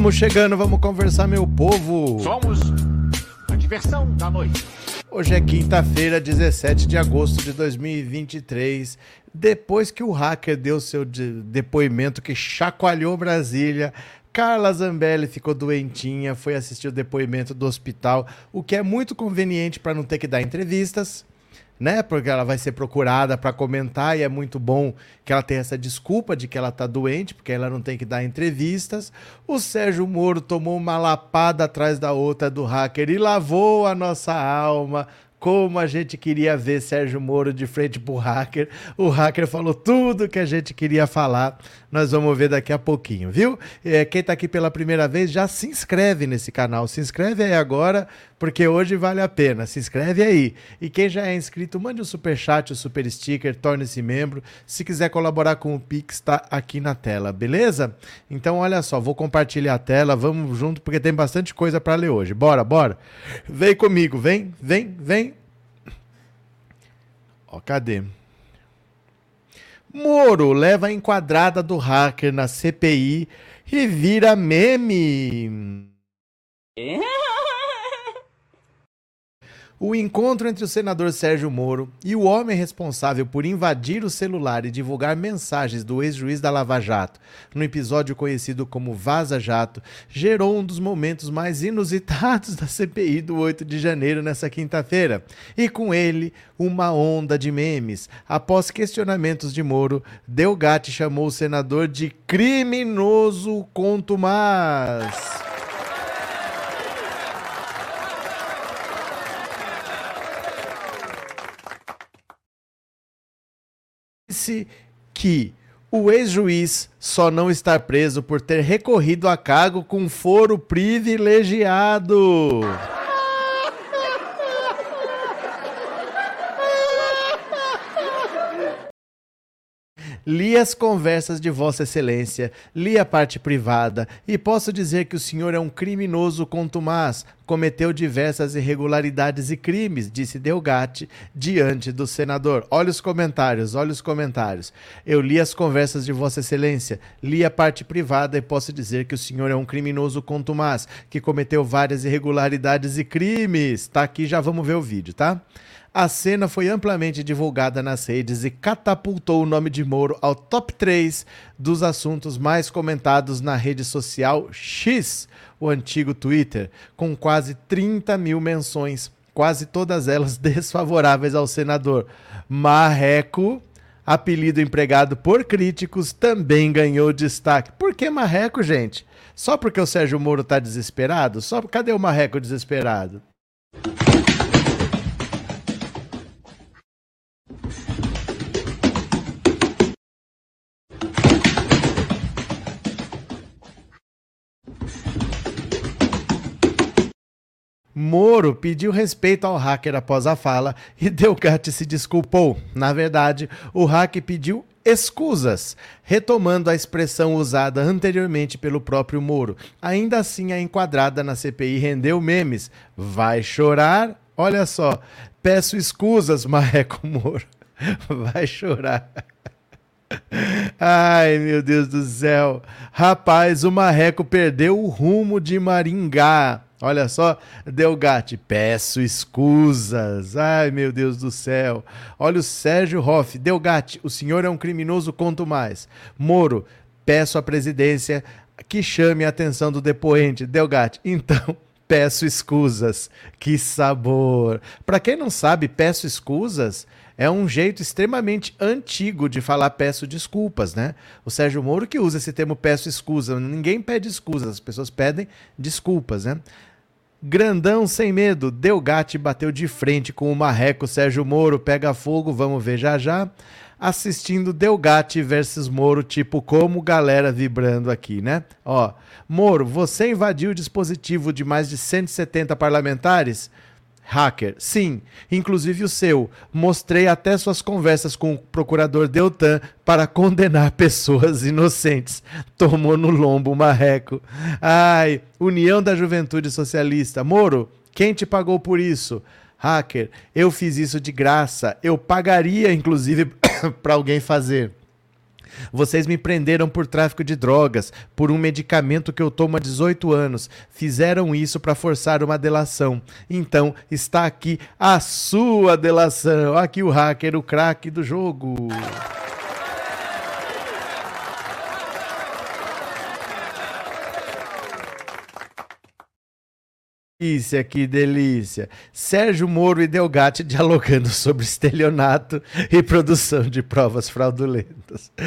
Vamos chegando, vamos conversar, meu povo. Somos a diversão da noite. Hoje é quinta-feira, 17 de agosto de 2023. Depois que o hacker deu seu de- depoimento que chacoalhou Brasília, Carla Zambelli ficou doentinha, foi assistir o depoimento do hospital, o que é muito conveniente para não ter que dar entrevistas, né? Porque ela vai ser procurada para comentar e é muito bom que ela tenha essa desculpa de que ela tá doente, porque ela não tem que dar entrevistas. O Sérgio Moro tomou uma lapada atrás da outra do hacker e lavou a nossa alma. Como a gente queria ver Sérgio Moro de frente pro hacker. O hacker falou tudo que a gente queria falar. Nós vamos ver daqui a pouquinho, viu? É, quem tá aqui pela primeira vez, já se inscreve nesse canal. Se inscreve aí agora, porque hoje vale a pena. Se inscreve aí. E quem já é inscrito, mande um super chat, um super sticker, torne-se membro. Se quiser colaborar com o Pix, tá aqui na tela, beleza? Então, olha só, vou compartilhar a tela, vamos junto, porque tem bastante coisa para ler hoje. Bora, bora. Vem comigo, vem, vem, vem. Ó, cadê? Moro leva a enquadrada do hacker na CPI e vira meme. O encontro entre o senador Sérgio Moro e o homem responsável por invadir o celular e divulgar mensagens do ex-juiz da Lava Jato, no episódio conhecido como Vaza Jato, gerou um dos momentos mais inusitados da CPI do 8 de janeiro nessa quinta-feira. E com ele, uma onda de memes. Após questionamentos de Moro, Delgatti chamou o senador de criminoso contumaz. Disse que o ex-juiz só não está preso por ter recorrido a cargo com foro privilegiado. Li as conversas de Vossa Excelência, li a parte privada, e posso dizer que o senhor é um criminoso contumaz, cometeu diversas irregularidades e crimes, disse Delgatti diante do senador. Olha os comentários, olha os comentários. Eu li as conversas de Vossa Excelência, li a parte privada e posso dizer que o senhor é um criminoso contumaz, que cometeu várias irregularidades e crimes. Tá aqui, já vamos ver o vídeo, tá? A cena foi amplamente divulgada nas redes e catapultou o nome de Moro ao top 3 dos assuntos mais comentados na rede social X, o antigo Twitter, com quase 30 mil menções, quase todas elas desfavoráveis ao senador. Marreco, apelido empregado por críticos, também ganhou destaque. Por que Marreco, gente? Só porque o Sérgio Moro tá desesperado? Só cadê o Marreco desesperado? Moro pediu respeito ao hacker após a fala e Delgatti se desculpou. Na verdade, o hacker pediu escusas, retomando a expressão usada anteriormente pelo próprio Moro. Ainda assim, a enquadrada na CPI rendeu memes. Vai chorar? Olha só, peço escusas, Marreco Moro. Vai chorar. Ai, meu Deus do céu. Rapaz, o Marreco perdeu o rumo de Maringá. Olha só, Delgatti, peço escusas. Ai, meu Deus do céu. Olha o Sérgio Hoff. Delgatti, o senhor é um criminoso quanto mais. Moro, peço à presidência que chame a atenção do depoente. Delgatti, então, peço escusas. Que sabor. Para quem não sabe, peço escusas é um jeito extremamente antigo de falar peço desculpas, né? O Sérgio Moro que usa esse termo peço escusa. Ninguém pede escusas, as pessoas pedem desculpas, né? Grandão sem medo, Delgatti bateu de frente com o marreco Sérgio Moro, pega fogo, vamos ver já já. Assistindo Delgatti versus Moro, tipo como galera vibrando aqui, né? Ó, Moro, você invadiu o dispositivo de mais de 170 parlamentares? Hacker, sim, inclusive o seu. Mostrei até suas conversas com o procurador Deltan para condenar pessoas inocentes. Tomou no lombo o marreco. Ai, União da Juventude Socialista. Moro, quem te pagou por isso? Hacker, eu fiz isso de graça. Eu pagaria, inclusive, para alguém fazer. Vocês me prenderam por tráfico de drogas, por um medicamento que eu tomo há 18 anos. Fizeram isso para forçar uma delação. Então, está aqui a sua delação. Aqui o hacker, o craque do jogo. Delícia, que delícia. Sérgio Moro e Delgatti dialogando sobre estelionato e produção de provas fraudulentas.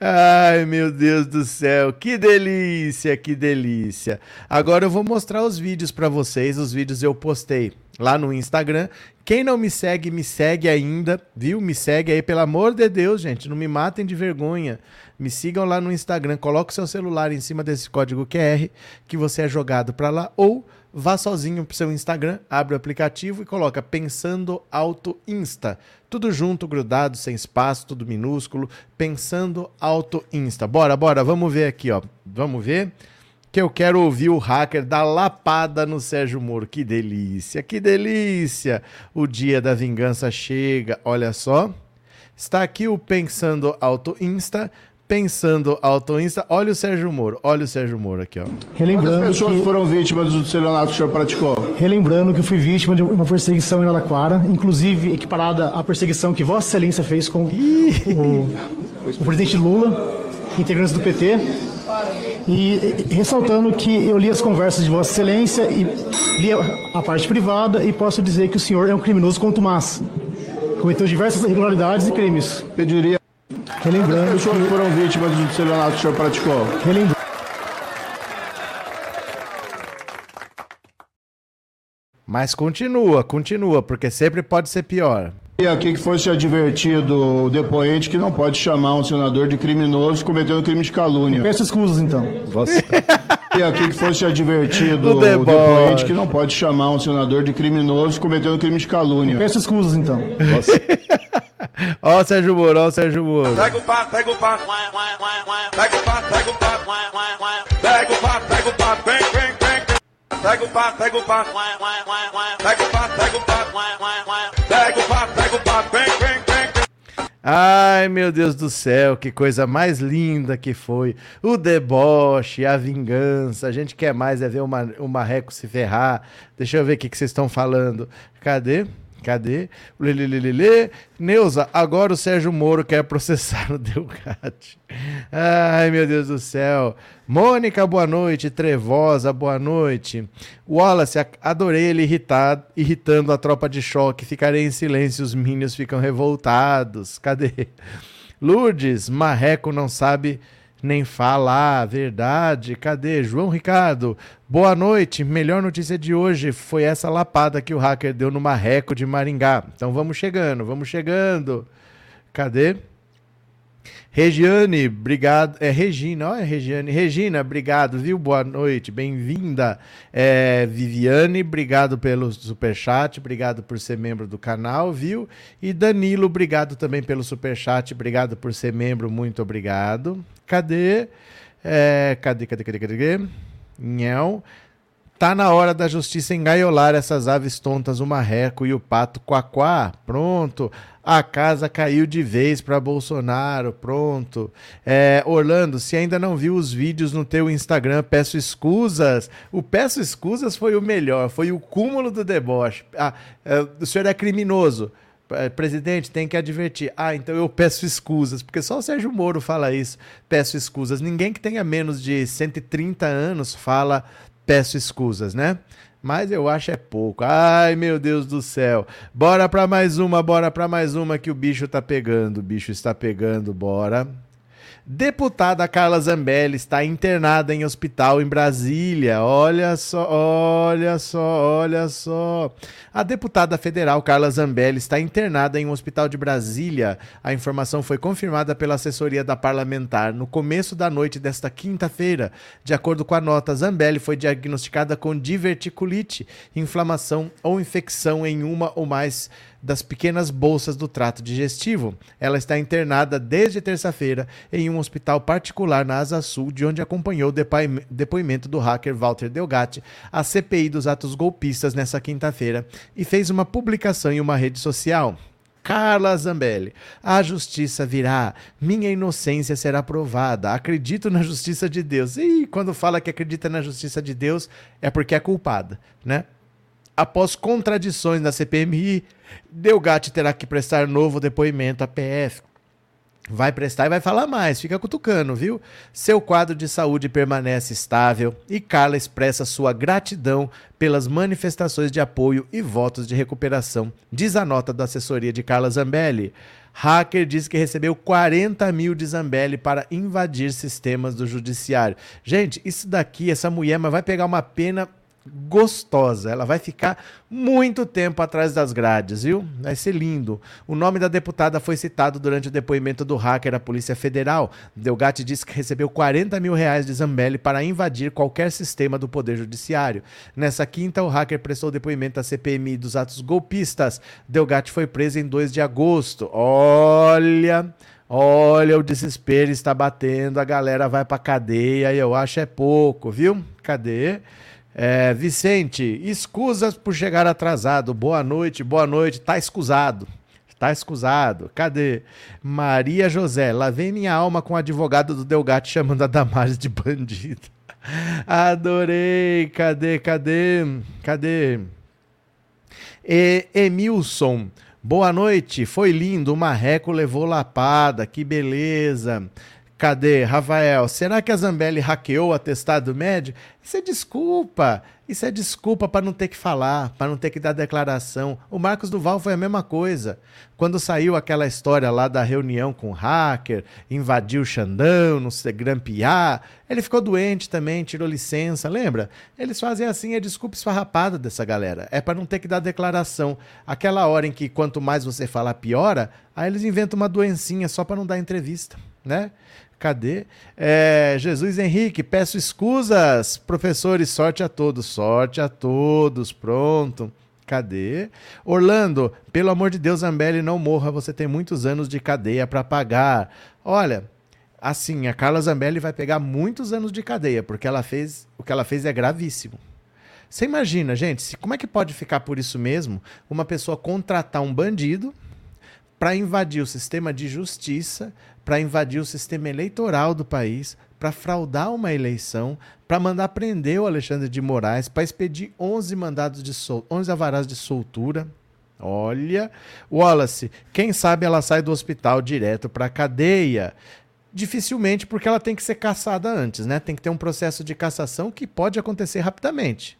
Ai, meu Deus do céu, que delícia, que delícia. Agora eu vou mostrar os vídeos para vocês, os vídeos eu postei lá no Instagram. Quem não me segue, me segue ainda, viu? Me segue aí, pelo amor de Deus, gente, não me matem de vergonha. Me sigam lá no Instagram, coloque seu celular em cima desse código QR que você é jogado para lá ou vá sozinho pro seu Instagram, abre o aplicativo e coloca Pensando Auto Insta. Tudo junto, grudado, sem espaço, tudo minúsculo. Pensando Auto Insta. Bora, bora, vamos ver aqui, ó. Vamos ver que eu quero ouvir o hacker dar lapada no Sérgio Moro. Que delícia, que delícia! O dia da vingança chega, olha só. Está aqui o Pensando Auto Insta pensando Auto Insta. Olha o Sérgio Moro, olha o Sérgio Moro aqui, ó. Relembrando Quantas pessoas que, foram vítimas do estelionato que o senhor praticou? relembrando que eu fui vítima de uma perseguição em Araraquara, inclusive equiparada à perseguição que Vossa Excelência fez com o, o presidente Lula, integrantes do PT. E e ressaltando que eu li as conversas de Vossa Excelência e li a, parte privada e posso dizer que o senhor é um criminoso contumaz. Cometeu diversas irregularidades e crimes. Pediria. Quantas Relembrando pessoas que, foram vítimas do estelionato que o senhor praticou? relembrando Mas continua, continua, porque sempre pode ser pior. E aqui que fosse advertido o depoente que não pode chamar um senador de criminoso cometendo crime de calúnia. Peço escusas então. E aqui que fosse advertido O depoente que não pode chamar um senador de criminoso cometendo crime de calúnia. Peço escusas então. Ó o Sérgio Moro, ó o Sérgio Moro. Pega o pato, pega o pato, pega o pato, pega o pato, pega o pato, pega o pato. Pega o pato, pega o pato, pega o pato, pega o pato, pega o pato, pega o pato, vem, vem. Ai, meu Deus do céu, que coisa mais linda que foi. O deboche, a vingança. A gente quer mais é ver o marreco se ferrar. Deixa eu ver o que, que vocês estão falando. Cadê? Cadê? Lelelelele. Neuza, agora o Sérgio Moro quer processar o Delgatti. Ai, meu Deus do céu. Mônica, boa noite. Trevosa, boa noite. Wallace, adorei ele irritado, irritando a tropa de choque. Ficarei em silêncio, os minions ficam revoltados. Cadê? Lourdes, Marreco não sabe nem falar, verdade. Cadê? João Ricardo, boa noite. Melhor notícia de hoje foi essa lapada que o hacker deu no Marreco de Maringá. Então vamos chegando, vamos chegando. Cadê? Regiane, obrigado. É Regina, olha Regiane. Regina, obrigado, viu? Boa noite, bem-vinda. É, Viviane, obrigado pelo superchat, obrigado por ser membro do canal, viu? E Danilo, obrigado também pelo superchat, obrigado por ser membro, muito obrigado. Cadê? É, cadê, cadê, cadê, cadê? cadê? Nhão. Tá na hora da justiça engaiolar essas aves tontas, o marreco e o pato quaquá. Pronto. A casa caiu de vez para Bolsonaro. Pronto. É, Orlando, se ainda não viu os vídeos no teu Instagram, peço escusas. O peço escusas foi o melhor, foi o cúmulo do deboche. Ah, é, o senhor é criminoso. É, Presidente, tem que advertir. Ah, então eu peço escusas, porque só o Sérgio Moro fala isso. Peço escusas. Ninguém que tenha menos de 130 anos fala peço escusas, né? Mas eu acho é pouco. Ai, meu Deus do céu. Bora pra mais uma, bora pra mais uma que o bicho tá pegando. O bicho está pegando, bora. Deputada Carla Zambelli está internada em hospital em Brasília. Olha só, olha só, olha só. A deputada federal Carla Zambelli está internada em um hospital de Brasília. A informação foi confirmada pela assessoria da parlamentar no começo da noite desta quinta-feira. De acordo com a nota, Zambelli foi diagnosticada com diverticulite, inflamação ou infecção em uma ou mais das pequenas bolsas do trato digestivo. Ela está internada desde terça-feira em um hospital particular na Asa Sul, de onde acompanhou o depoimento do hacker Walter Delgatti à CPI dos atos golpistas nessa quinta-feira e fez uma publicação em uma rede social. Carla Zambelli. A justiça virá. Minha inocência será provada. Acredito na justiça de Deus. E quando fala que acredita na justiça de Deus, é porque é culpada, né? Após contradições na CPMI, Delgatti terá que prestar novo depoimento à PF. Vai prestar e vai falar mais, fica cutucando, viu? Seu quadro de saúde permanece estável e Carla expressa sua gratidão pelas manifestações de apoio e votos de recuperação, diz a nota da assessoria de Carla Zambelli. Hacker diz que recebeu 40 mil de Zambelli para invadir sistemas do judiciário. Gente, isso daqui, essa mulher vai pegar uma pena gostosa. Ela vai ficar muito tempo atrás das grades, viu? Vai ser lindo. O nome da deputada foi citado durante o depoimento do hacker à Polícia Federal. Delgatti disse que recebeu 40 mil reais de Zambelli para invadir qualquer sistema do Poder Judiciário. Nessa quinta, o hacker prestou depoimento à CPMI dos atos golpistas. Delgatti foi preso em 2 de agosto. Olha. Olha, o desespero está batendo, a galera vai pra cadeia e eu acho é pouco, viu? Cadê? É, Vicente, escusas por chegar atrasado. Boa noite, boa noite. Tá escusado. Tá escusado. Cadê? Maria José, lá vem minha alma com o advogado do Delgatti chamando a Damares de bandida. Adorei. Cadê, cadê? Cadê? E, Emilson, boa noite. Foi lindo. O marreco levou lapada. Que beleza. Cadê? Rafael, será que a Zambelli hackeou o atestado médico? Isso é desculpa. Isso é desculpa para não ter que falar, para não ter que dar declaração. O Marcos Duval foi a mesma coisa. Quando saiu aquela história lá da reunião com o hacker, invadiu o Xandão, não sei, grampear, ele ficou doente também, tirou licença, lembra? Eles fazem assim, é desculpa esfarrapada dessa galera. É para não ter que dar declaração. Aquela hora em que quanto mais você falar, piora, aí eles inventam uma doencinha só para não dar entrevista, né? Cadê? É, Jesus Henrique, peço escusas. Professores, sorte a todos. Sorte a todos. Pronto. Cadê? Orlando, pelo amor de Deus, Zambelli, não morra. Você tem muitos anos de cadeia para pagar. Olha, assim, a Carla Zambelli vai pegar muitos anos de cadeia, porque ela fez, o que ela fez é gravíssimo. Você imagina, gente, como é que pode ficar por isso mesmo uma pessoa contratar um bandido para invadir o sistema de justiça, para invadir o sistema eleitoral do país, para fraudar uma eleição, para mandar prender o Alexandre de Moraes, para expedir 11 mandados de sol 11 avarás de soltura. Olha, Wallace, quem sabe ela sai do hospital direto para a cadeia. Dificilmente, porque ela tem que ser caçada antes, né? Tem que ter um processo de cassação que pode acontecer rapidamente.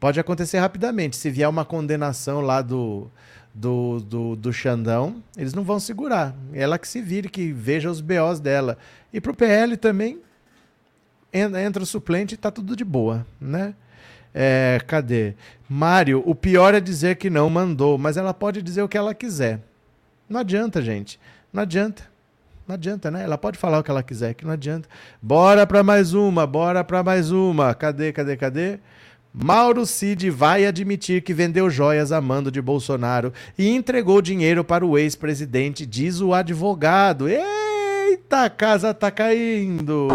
Pode acontecer rapidamente. Se vier uma condenação lá do, do, do, do Xandão, eles não vão segurar. Ela que se vire, que veja os BOs dela. E pro PL também entra o suplente e tá tudo de boa, né? É, cadê? Mário, o pior é dizer que não mandou, mas ela pode dizer o que ela quiser. Não adianta, gente. Não adianta. Não adianta, né? Ela pode falar o que ela quiser, que não adianta. Bora para mais uma, bora para mais uma. Cadê, cadê, cadê? Mauro Cid vai admitir que vendeu joias a mando de Bolsonaro e entregou dinheiro para o ex-presidente, diz o advogado. Eita, a casa tá caindo!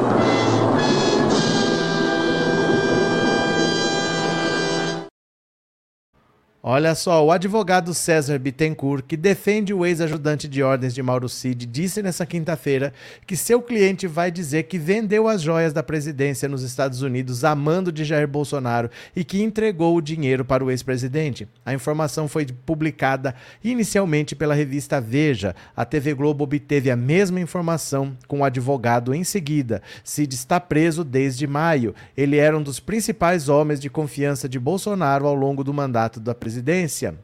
Olha só, o advogado César Bittencourt, que defende o ex-ajudante de ordens de Mauro Cid, disse nessa quinta-feira que seu cliente vai dizer que vendeu as joias da presidência nos Estados Unidos a mando de Jair Bolsonaro e que entregou o dinheiro para o ex-presidente. A informação foi publicada inicialmente pela revista Veja. A TV Globo obteve a mesma informação com o advogado em seguida. Cid está preso desde maio. Ele era um dos principais homens de confiança de Bolsonaro ao longo do mandato da presidência presidência.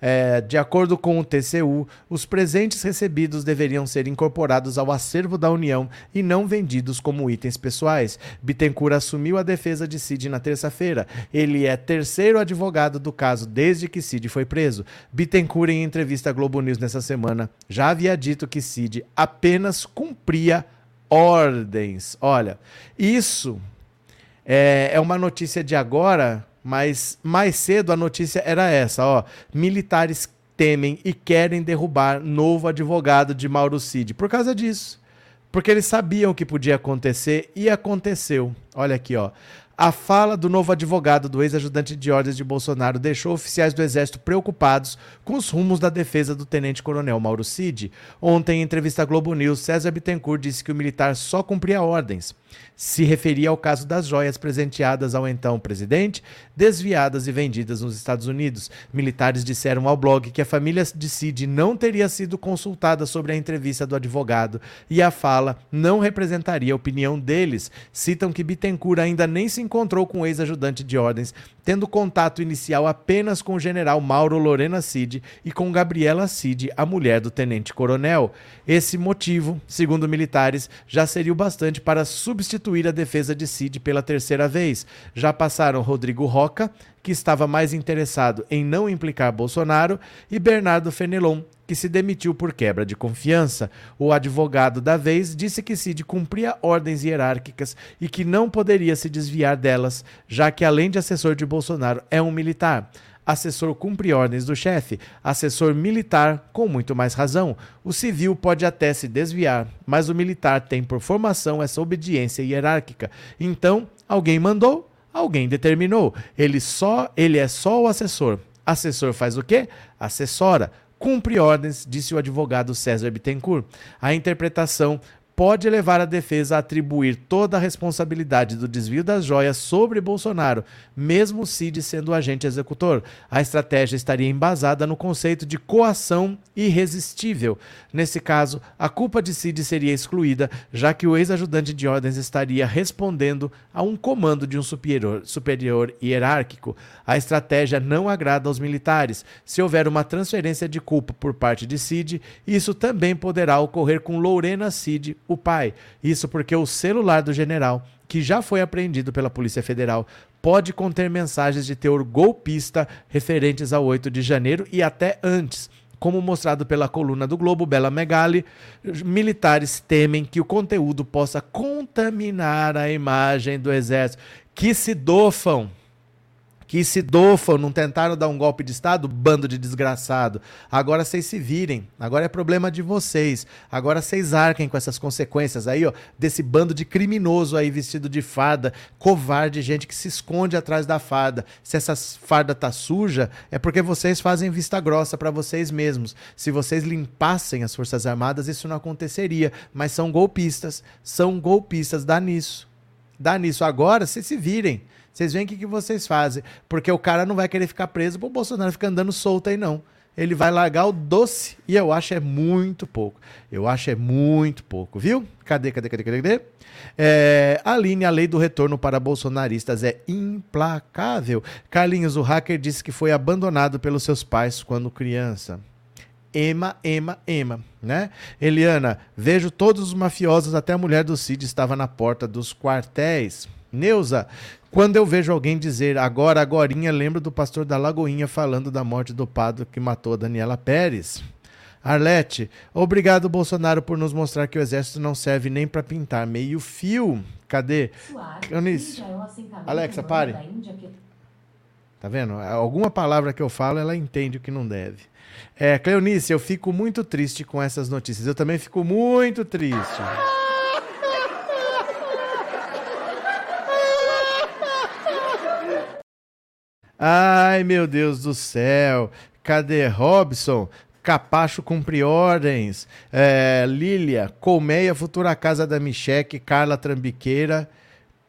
É, de acordo com o TCU, os presentes recebidos deveriam ser incorporados ao acervo da União e não vendidos como itens pessoais. Bittencourt assumiu a defesa de Cid na terça-feira. Ele é terceiro advogado do caso desde que Cid foi preso. Bittencourt, em entrevista à Globo News nessa semana, já havia dito que Cid apenas cumpria ordens. Olha, isso é, é uma notícia de agora mas mais cedo a notícia era essa, ó. Militares temem e querem derrubar novo advogado de Mauro Cid. Por causa disso. Porque eles sabiam que podia acontecer e aconteceu. Olha aqui, ó. A fala do novo advogado do ex-ajudante de ordens de Bolsonaro deixou oficiais do Exército preocupados com os rumos da defesa do tenente-coronel Mauro Cid. Ontem, em entrevista à Globo News, César Bittencourt disse que o militar só cumpria ordens se referia ao caso das joias presenteadas ao então presidente, desviadas e vendidas nos Estados Unidos. Militares disseram ao blog que a família de Cid não teria sido consultada sobre a entrevista do advogado e a fala não representaria a opinião deles. Citam que Bittencourt ainda nem se encontrou com o ex-ajudante de ordens, tendo contato inicial apenas com o general Mauro Lorena Cid e com Gabriela Cid, a mulher do tenente-coronel. Esse motivo, segundo militares, já seria o bastante para substituir a defesa de Cid pela terceira vez. Já passaram Rodrigo Roca, que estava mais interessado em não implicar Bolsonaro, e Bernardo Fenelon, que se demitiu por quebra de confiança. O advogado da vez disse que Cid cumpria ordens hierárquicas e que não poderia se desviar delas, já que, além de assessor de Bolsonaro, é um militar assessor cumpre ordens do chefe, assessor militar com muito mais razão. O civil pode até se desviar, mas o militar tem por formação essa obediência hierárquica. Então, alguém mandou, alguém determinou. Ele só, ele é só o assessor. Assessor faz o quê? Assessora cumpre ordens, disse o advogado César Bittencourt. A interpretação pode levar a defesa a atribuir toda a responsabilidade do desvio das joias sobre Bolsonaro, mesmo Cid sendo o agente executor. A estratégia estaria embasada no conceito de coação irresistível. Nesse caso, a culpa de Cid seria excluída, já que o ex-ajudante de ordens estaria respondendo a um comando de um superior, superior hierárquico. A estratégia não agrada aos militares. Se houver uma transferência de culpa por parte de Cid, isso também poderá ocorrer com Lorena Cid, o pai. Isso porque o celular do general, que já foi apreendido pela Polícia Federal, pode conter mensagens de teor golpista referentes ao 8 de janeiro e até antes. Como mostrado pela coluna do Globo, Bela Megali, militares temem que o conteúdo possa contaminar a imagem do exército. Que se dofam! Que se dofam, não tentaram dar um golpe de Estado, bando de desgraçado. Agora vocês se virem, agora é problema de vocês. Agora vocês arquem com essas consequências aí, ó, desse bando de criminoso aí vestido de farda, covarde, gente que se esconde atrás da farda. Se essa farda tá suja, é porque vocês fazem vista grossa para vocês mesmos. Se vocês limpassem as Forças Armadas, isso não aconteceria. Mas são golpistas, são golpistas, dá nisso. Dá nisso. Agora, vocês se virem. Vocês veem o que, que vocês fazem. Porque o cara não vai querer ficar preso pro Bolsonaro ficar andando solto aí, não. Ele vai largar o doce e eu acho é muito pouco. Eu acho é muito pouco, viu? Cadê, cadê, cadê, cadê? cadê? É, Aline, a lei do retorno para bolsonaristas é implacável. Carlinhos, o hacker, disse que foi abandonado pelos seus pais quando criança. Ema, ema, ema, né? Eliana, vejo todos os mafiosos, até a mulher do Cid estava na porta dos quartéis. Neuza, quando eu vejo alguém dizer agora, agorinha, lembro do pastor da Lagoinha falando da morte do padre que matou a Daniela Pérez. Arlete, obrigado Bolsonaro por nos mostrar que o exército não serve nem para pintar meio fio. Cadê? Eunice. Alexa, pare. Tá vendo? Alguma palavra que eu falo, ela entende o que não deve. É, Cleonice, eu fico muito triste com essas notícias. Eu também fico muito triste. Ai, meu Deus do céu. Cadê Robson? Capacho cumpre ordens. É, Lília, Colmeia, futura casa da Micheque, Carla Trambiqueira,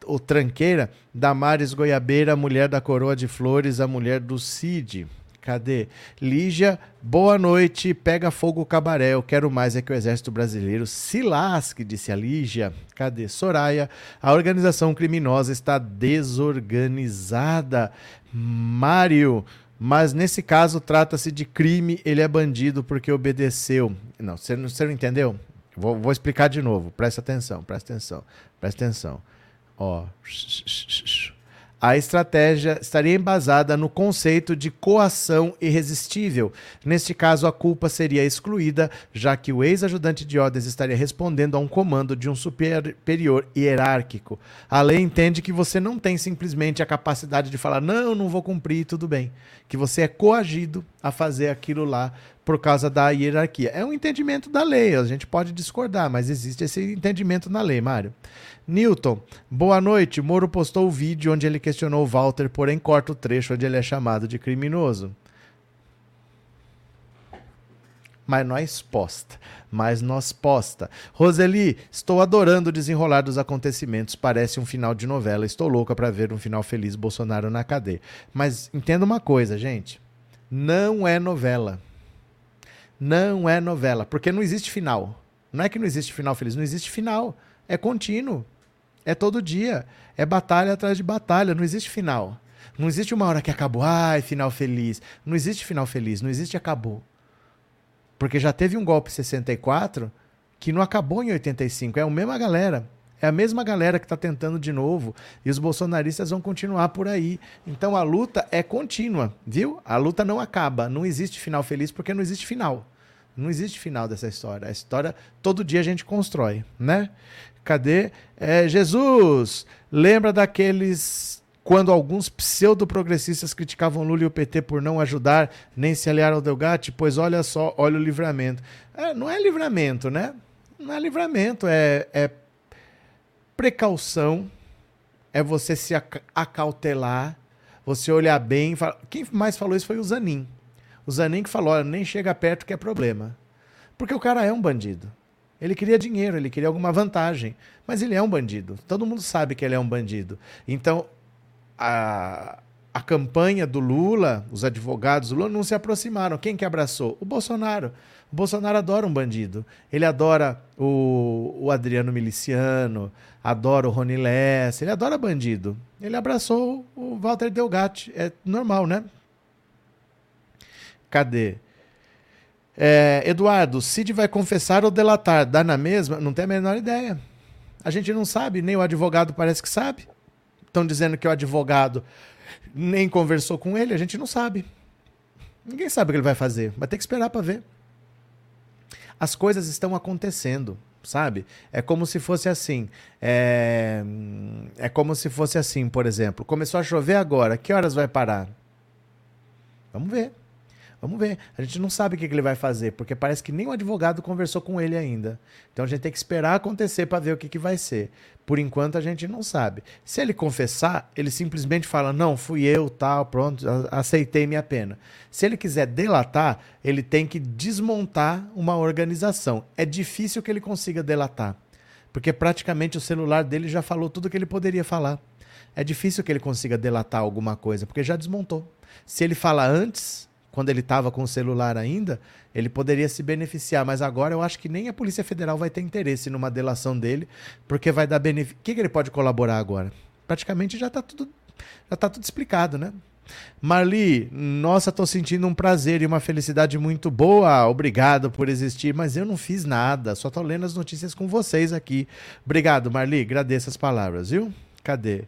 ou Tranqueira, Damares Goiabeira, mulher da coroa de flores, a mulher do Cid. Cadê? Lígia, boa noite. Pega fogo o cabaré. Eu quero mais é que o exército brasileiro se lasque, disse a Lígia. Cadê? Soraya, a organização criminosa está desorganizada. Mário, Mas nesse caso trata-se de crime, ele é bandido porque obedeceu. Não, você não, você não entendeu? Vou, vou explicar de novo. Presta atenção, presta atenção, presta atenção. Ó. A estratégia estaria embasada no conceito de coação irresistível. Neste caso, a culpa seria excluída, já que o ex-ajudante de ordens estaria respondendo a um comando de um superior hierárquico. A lei entende que você não tem simplesmente a capacidade de falar, não, não vou cumprir, tudo bem. Que você é coagido a fazer aquilo lá por causa da hierarquia. É um entendimento da lei, a gente pode discordar, mas existe esse entendimento na lei, Mário. Newton, boa noite. Moro postou o vídeo onde ele questionou Walter, porém corta o trecho onde ele é chamado de criminoso. Mas nós posta, mas nós posta. Roseli, estou adorando o desenrolar dos acontecimentos. Parece um final de novela. Estou louca para ver um final feliz Bolsonaro na cadeia. Mas entenda uma coisa, gente. Não é novela. Não é novela, porque não existe final. Não é que não existe final feliz, não existe final. É contínuo. É todo dia. É batalha atrás de batalha. Não existe final. Não existe uma hora que acabou. Ai, final feliz. Não existe final feliz. Não existe acabou. Porque já teve um golpe 64 que não acabou em 85. É a mesma galera. É a mesma galera que está tentando de novo. E os bolsonaristas vão continuar por aí. Então a luta é contínua, viu? A luta não acaba. Não existe final feliz porque não existe final. Não existe final dessa história. A história todo dia a gente constrói, né? Cadê? É, Jesus, lembra daqueles quando alguns pseudo-progressistas criticavam Lula e o PT por não ajudar nem se aliar ao Delgatti? Pois olha só, olha o livramento. É, não é livramento, né? Não é livramento, é, é precaução, é você se acautelar, você olhar bem. Quem mais falou isso foi o Zanin. O Zanin que falou: olha, nem chega perto que é problema. Porque o cara é um bandido. Ele queria dinheiro, ele queria alguma vantagem. Mas ele é um bandido. Todo mundo sabe que ele é um bandido. Então, a, a campanha do Lula, os advogados do Lula não se aproximaram. Quem que abraçou? O Bolsonaro. O Bolsonaro adora um bandido. Ele adora o, o Adriano Miliciano, adora o Rony Lessa, ele adora bandido. Ele abraçou o Walter Delgatti. É normal, né? Cadê? É, Eduardo, Cid vai confessar ou delatar? Dá na mesma? Não tem a menor ideia. A gente não sabe, nem o advogado parece que sabe. Estão dizendo que o advogado nem conversou com ele, a gente não sabe. Ninguém sabe o que ele vai fazer. Vai ter que esperar para ver. As coisas estão acontecendo, sabe? É como se fosse assim. É... é como se fosse assim, por exemplo. Começou a chover agora. Que horas vai parar? Vamos ver. Vamos ver. A gente não sabe o que, ele vai fazer, porque parece que nem o advogado conversou com ele ainda. Então a gente tem que esperar acontecer para ver o que, que vai ser. Por enquanto a gente não sabe. Se ele confessar, ele simplesmente fala: não, fui eu, tal, pronto, aceitei minha pena. Se ele quiser delatar, ele tem que desmontar uma organização. É difícil que ele consiga delatar, porque praticamente o celular dele já falou tudo que ele poderia falar. É difícil que ele consiga delatar alguma coisa, porque já desmontou. Se ele fala antes, quando ele estava com o celular ainda, ele poderia se beneficiar. Mas agora eu acho que nem a Polícia Federal vai ter interesse numa delação dele, porque vai dar benefício. O que, que ele pode colaborar agora? Praticamente já está tudo, já tá tudo explicado, né? Marli, nossa, estou sentindo um prazer e uma felicidade muito boa. Obrigado por existir, mas eu não fiz nada, só estou lendo as notícias com vocês aqui. Obrigado, Marli, agradeço as palavras, viu? Cadê?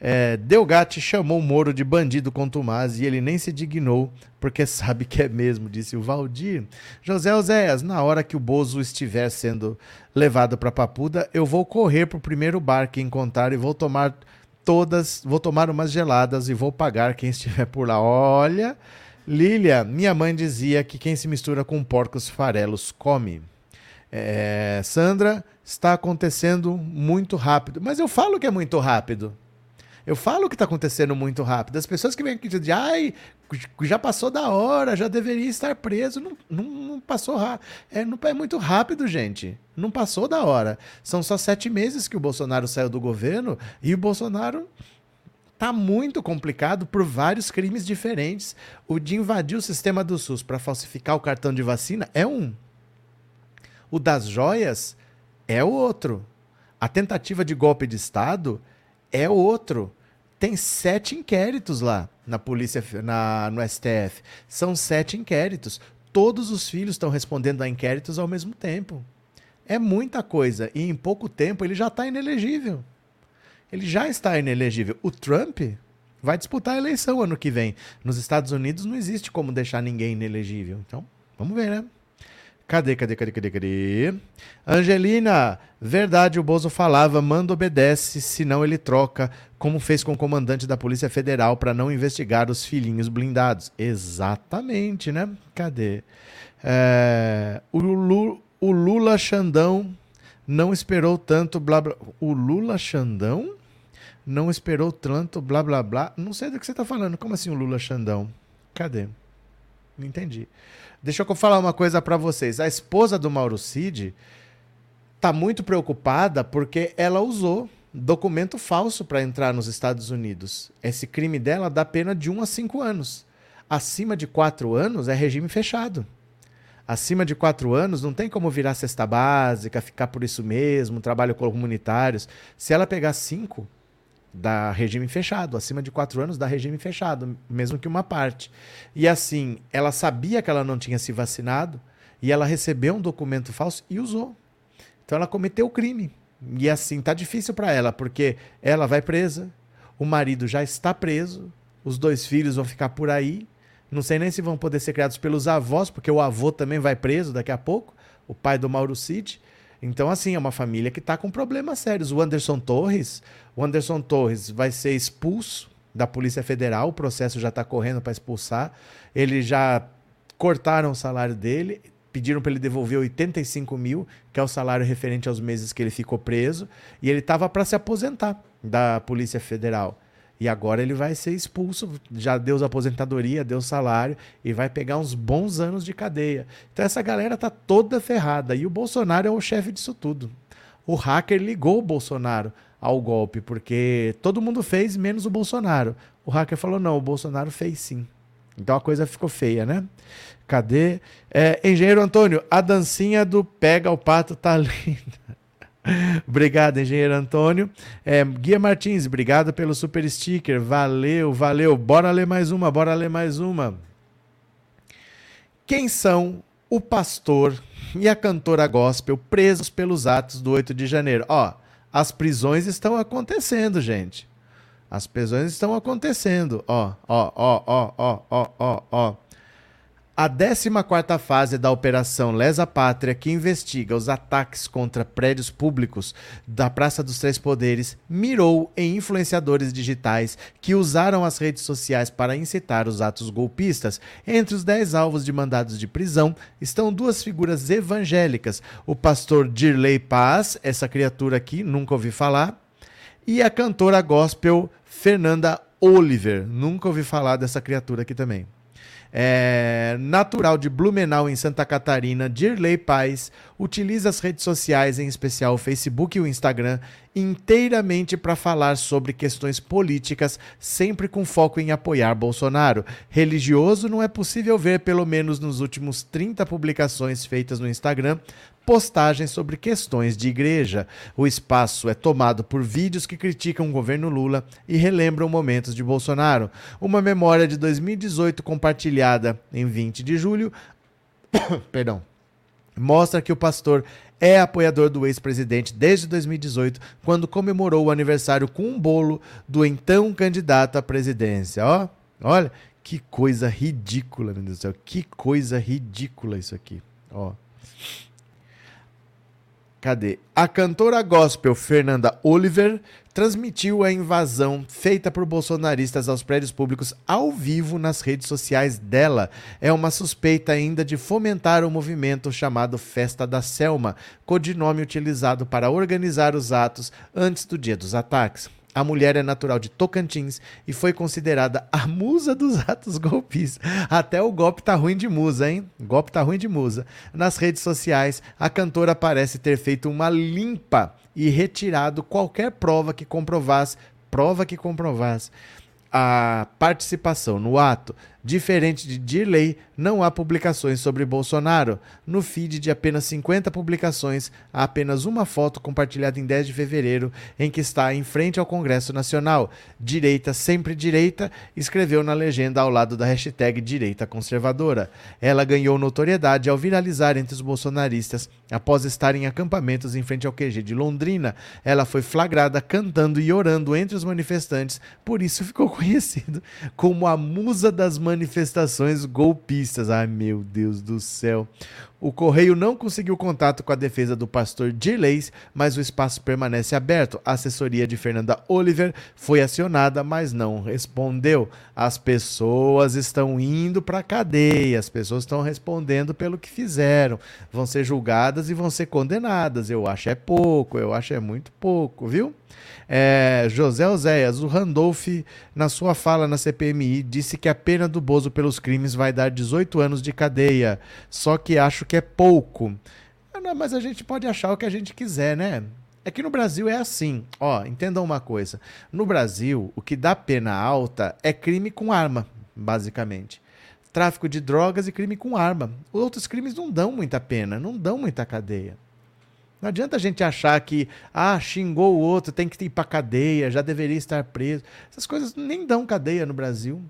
É, Delgatti chamou Moro de bandido contumaz e ele nem se dignou, porque sabe que é mesmo, disse o Valdir. José Oséias, na hora que o Bozo estiver sendo levado para Papuda, eu vou correr para o primeiro bar que encontrar e vou tomar todas, vou tomar umas geladas e vou pagar quem estiver por lá. Olha, Lília, minha mãe dizia que quem se mistura com porcos farelos come. É, Sandra, está acontecendo muito rápido. Mas eu falo que é muito rápido. Eu falo que está acontecendo muito rápido. As pessoas que vêm aqui dizem, ai, já passou da hora, já deveria estar preso. Não, não, não passou rápido. É, não, é muito rápido, gente. Não passou da hora. São só sete meses que o Bolsonaro saiu do governo e o Bolsonaro tá muito complicado por vários crimes diferentes. O de invadir o sistema do SUS para falsificar o cartão de vacina é um. O das joias é o outro. A tentativa de golpe de Estado é outro. Tem sete inquéritos lá. na polícia, na, no STF. São sete inquéritos. Todos os filhos estão respondendo a inquéritos ao mesmo tempo. É muita coisa. E em pouco tempo ele já está inelegível. Ele já está inelegível. O Trump vai disputar a eleição ano que vem. Nos Estados Unidos não existe como deixar ninguém inelegível. Então, vamos ver, né? Cadê, cadê, cadê, cadê, cadê? Angelina, verdade, o Bozo falava, manda obedece, senão ele troca, como fez com o comandante da Polícia Federal para não investigar os filhinhos blindados. Exatamente, né? Cadê? É, o, Lu, o Lula Xandão não esperou tanto blá blá. O Lula Xandão não esperou tanto blá blá blá. Não sei do que você está falando. Como assim o Lula Xandão? Cadê? Não entendi. Deixa eu falar uma coisa para vocês. A esposa do Mauro Cid tá muito preocupada porque ela usou documento falso para entrar nos Estados Unidos. Esse crime dela dá pena de 1 a 5 anos. Acima de 4 anos é regime fechado. Acima de 4 anos não tem como virar cesta básica, ficar por isso mesmo, trabalho comunitários. Se ela pegar 5, da regime fechado, acima de quatro anos da regime fechado, mesmo que uma parte. E assim, ela sabia que ela não tinha se vacinado e ela recebeu um documento falso e usou. Então ela cometeu o crime. E assim, tá difícil para ela, porque ela vai presa, o marido já está preso, os dois filhos vão ficar por aí. Não sei nem se vão poder ser criados pelos avós, porque o avô também vai preso daqui a pouco, o pai do Mauro Cid. Então, assim, é uma família que está com problemas sérios. O Anderson Torres, o Anderson Torres vai ser expulso da Polícia Federal, o processo já está correndo para expulsar. Ele já cortaram o salário dele, pediram para ele devolver 85 mil, que é o salário referente aos meses que ele ficou preso, e ele estava para se aposentar da Polícia Federal. E agora ele vai ser expulso, já deu aposentadoria, deu salário e vai pegar uns bons anos de cadeia. Então essa galera tá toda ferrada e o Bolsonaro é o chefe disso tudo. O hacker ligou o Bolsonaro ao golpe, porque todo mundo fez menos o Bolsonaro. O hacker falou: não, o Bolsonaro fez sim. Então a coisa ficou feia, né? Cadê? É, Engenheiro Antônio, a dancinha do Pega o Pato tá linda. obrigado, engenheiro Antônio. É, Guia Martins, obrigado pelo super sticker. Valeu, valeu. Bora ler mais uma, bora ler mais uma. Quem são o pastor e a cantora gospel presos pelos atos do 8 de janeiro? Ó, as prisões estão acontecendo, gente. As prisões estão acontecendo. Ó, ó, ó, ó, ó, ó, ó, ó. A 14ª fase da Operação Lesa Pátria, que investiga os ataques contra prédios públicos da Praça dos Três Poderes, mirou em influenciadores digitais que usaram as redes sociais para incitar os atos golpistas. Entre os dez alvos de mandados de prisão estão duas figuras evangélicas, o pastor Dirley Paz, essa criatura aqui, nunca ouvi falar, e a cantora gospel Fernanda Oliver, nunca ouvi falar dessa criatura aqui também. É, natural de Blumenau, em Santa Catarina, Dirley Paz utiliza as redes sociais, em especial o Facebook e o Instagram, inteiramente para falar sobre questões políticas, sempre com foco em apoiar Bolsonaro. Religioso não é possível ver, pelo menos nos últimos 30 publicações feitas no Instagram, postagens sobre questões de igreja. O espaço é tomado por vídeos que criticam o governo Lula e relembram momentos de Bolsonaro. Uma memória de 2018 compartilhada em 20 de julho, perdão, mostra que o pastor é apoiador do ex-presidente desde 2018, quando comemorou o aniversário com um bolo do então candidato à presidência. Ó, olha que coisa ridícula, meu Deus do céu, que coisa ridícula isso aqui. Ó. Cadê? A cantora gospel Fernanda Oliver transmitiu a invasão feita por bolsonaristas aos prédios públicos ao vivo nas redes sociais dela. É uma suspeita ainda de fomentar o movimento chamado Festa da Selma, codinome utilizado para organizar os atos antes do dia dos ataques. A mulher é natural de Tocantins e foi considerada a musa dos atos golpistas. Até o golpe tá ruim de musa, hein? O golpe tá ruim de musa. Nas redes sociais, a cantora parece ter feito uma limpa e retirado qualquer prova que comprovasse, prova que comprovasse a participação no ato. Diferente de Dirley, não há publicações sobre Bolsonaro. No feed de apenas 50 publicações, há apenas uma foto compartilhada em 10 de fevereiro, em que está em frente ao Congresso Nacional. Direita sempre direita, escreveu na legenda ao lado da hashtag Direita Conservadora. Ela ganhou notoriedade ao viralizar entre os bolsonaristas após estar em acampamentos em frente ao QG de Londrina. Ela foi flagrada cantando e orando entre os manifestantes, por isso ficou conhecido como a musa das manifestações manifestações golpistas. Ai, meu Deus do céu. O Correio não conseguiu contato com a defesa do pastor Dirleis, mas o espaço permanece aberto. A assessoria de Fernanda Oliver foi acionada, mas não respondeu. As pessoas estão indo para a cadeia, as pessoas estão respondendo pelo que fizeram. Vão ser julgadas e vão ser condenadas. Eu acho é pouco, eu acho é muito pouco, viu? É, José Oséias, o Randolph, na sua fala na CPMI, disse que a pena do Bozo pelos crimes vai dar 18 anos de cadeia. Só que acho que é pouco. Ah, mas a gente pode achar o que a gente quiser, né? É que no Brasil é assim. Ó, entendam uma coisa. No Brasil, o que dá pena alta é crime com arma, basicamente. Tráfico de drogas e crime com arma. Outros crimes não dão muita pena, não dão muita cadeia. Não adianta a gente achar que, ah, xingou o outro, tem que ir para cadeia, já deveria estar preso. Essas coisas nem dão cadeia no Brasil.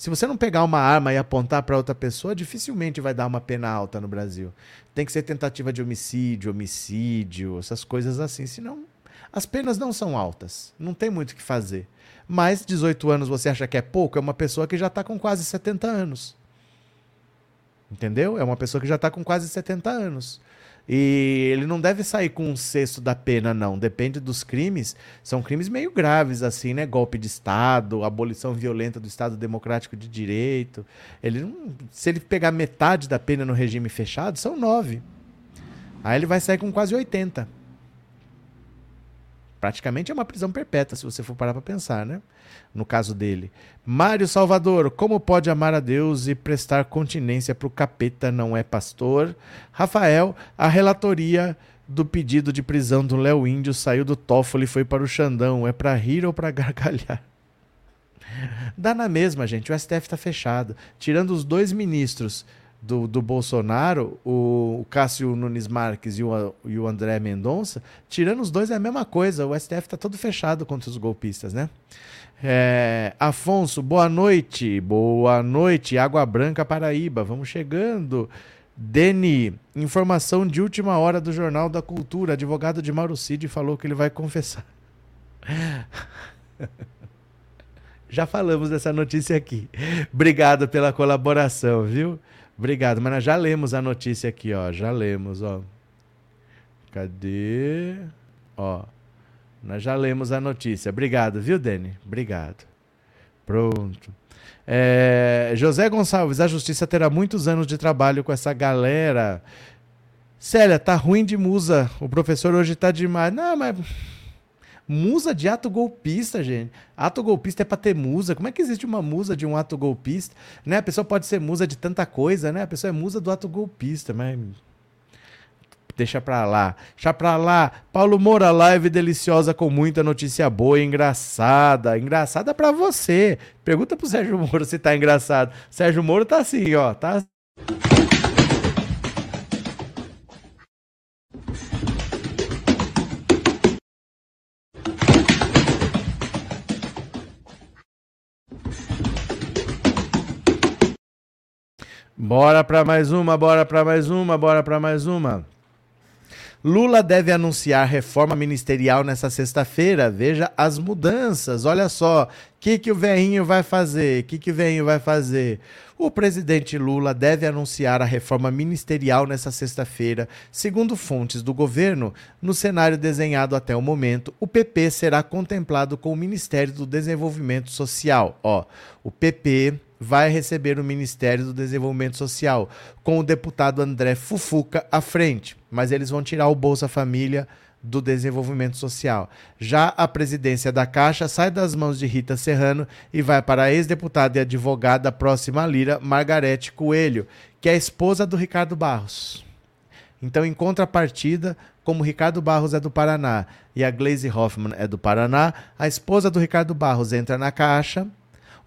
Se você não pegar uma arma e apontar para outra pessoa, dificilmente vai dar uma pena alta no Brasil. Tem que ser tentativa de homicídio, homicídio, essas coisas assim. Senão, as penas não são altas. Não tem muito o que fazer. Mas 18 anos você acha que é pouco? É uma pessoa que já está com quase 70 anos. Entendeu? É uma pessoa que já está com quase 70 anos. E ele não deve sair com um sexto da pena, não. Depende dos crimes. São crimes meio graves, assim, né? Golpe de Estado, abolição violenta do Estado Democrático de Direito. Ele não, se ele pegar metade da pena no regime fechado, são nove. Aí ele vai sair com quase 80. Praticamente é uma prisão perpétua, se você for parar para pensar, né? No caso dele. Mário Salvador, como pode amar a Deus e prestar continência para o capeta não é pastor? Rafael, a relatoria do pedido de prisão do Léo Índio saiu do Toffoli e foi para o Xandão. É para rir ou para gargalhar? Dá na mesma, gente. O STF está fechado. Tirando os dois ministros do, do Bolsonaro, o, Cássio Nunes Marques e o, e o André Mendonça, tirando os dois é a mesma coisa. O STF está todo fechado contra os golpistas, né? É, Afonso, boa noite. Boa noite. Água Branca, Paraíba. Vamos chegando. Deni, informação de última hora do Jornal da Cultura. Advogado de Mauro Cid falou que ele vai confessar. Já falamos dessa notícia aqui. Obrigado pela colaboração, viu? Obrigado, mas nós já lemos a notícia aqui, ó. Já lemos, ó. Cadê? Ó. Nós já lemos a notícia. Obrigado, viu, Dani? Obrigado. Pronto. É, José Gonçalves, a justiça terá muitos anos de trabalho com essa galera. Célia, tá ruim de musa. O professor hoje tá demais. Não, mas Musa de ato golpista, gente. Ato golpista é para ter musa. Como é que existe uma musa de um ato golpista? Né? A pessoa pode ser musa de tanta coisa, né? A pessoa é musa do ato golpista, mas deixa pra lá. Deixa pra lá. Paulo Moura, live deliciosa com muita notícia boa e engraçada. Engraçada para você. Pergunta pro Sérgio Moro se tá engraçado. Sérgio Moro tá assim, ó. Tá Bora para mais uma, bora para mais uma, bora para mais uma. Lula deve anunciar reforma ministerial nessa sexta-feira. Veja as mudanças. Olha só, o que, que o veinho vai fazer? O que, que o veinho vai fazer? O presidente Lula deve anunciar a reforma ministerial nessa sexta-feira. Segundo fontes do governo, no cenário desenhado até o momento, o PP será contemplado com o Ministério do Desenvolvimento Social. Ó, o PP vai receber o Ministério do Desenvolvimento Social, com o deputado André Fufuca à frente, mas eles vão tirar o Bolsa Família do Desenvolvimento Social. Já a presidência da Caixa sai das mãos de Rita Serrano e vai para a ex-deputada e advogada próxima à Lira, Margarete Coelho, que é esposa do Ricardo Barros. Então, em contrapartida, como Ricardo Barros é do Paraná e a Glaze Hoffman é do Paraná, a esposa do Ricardo Barros entra na Caixa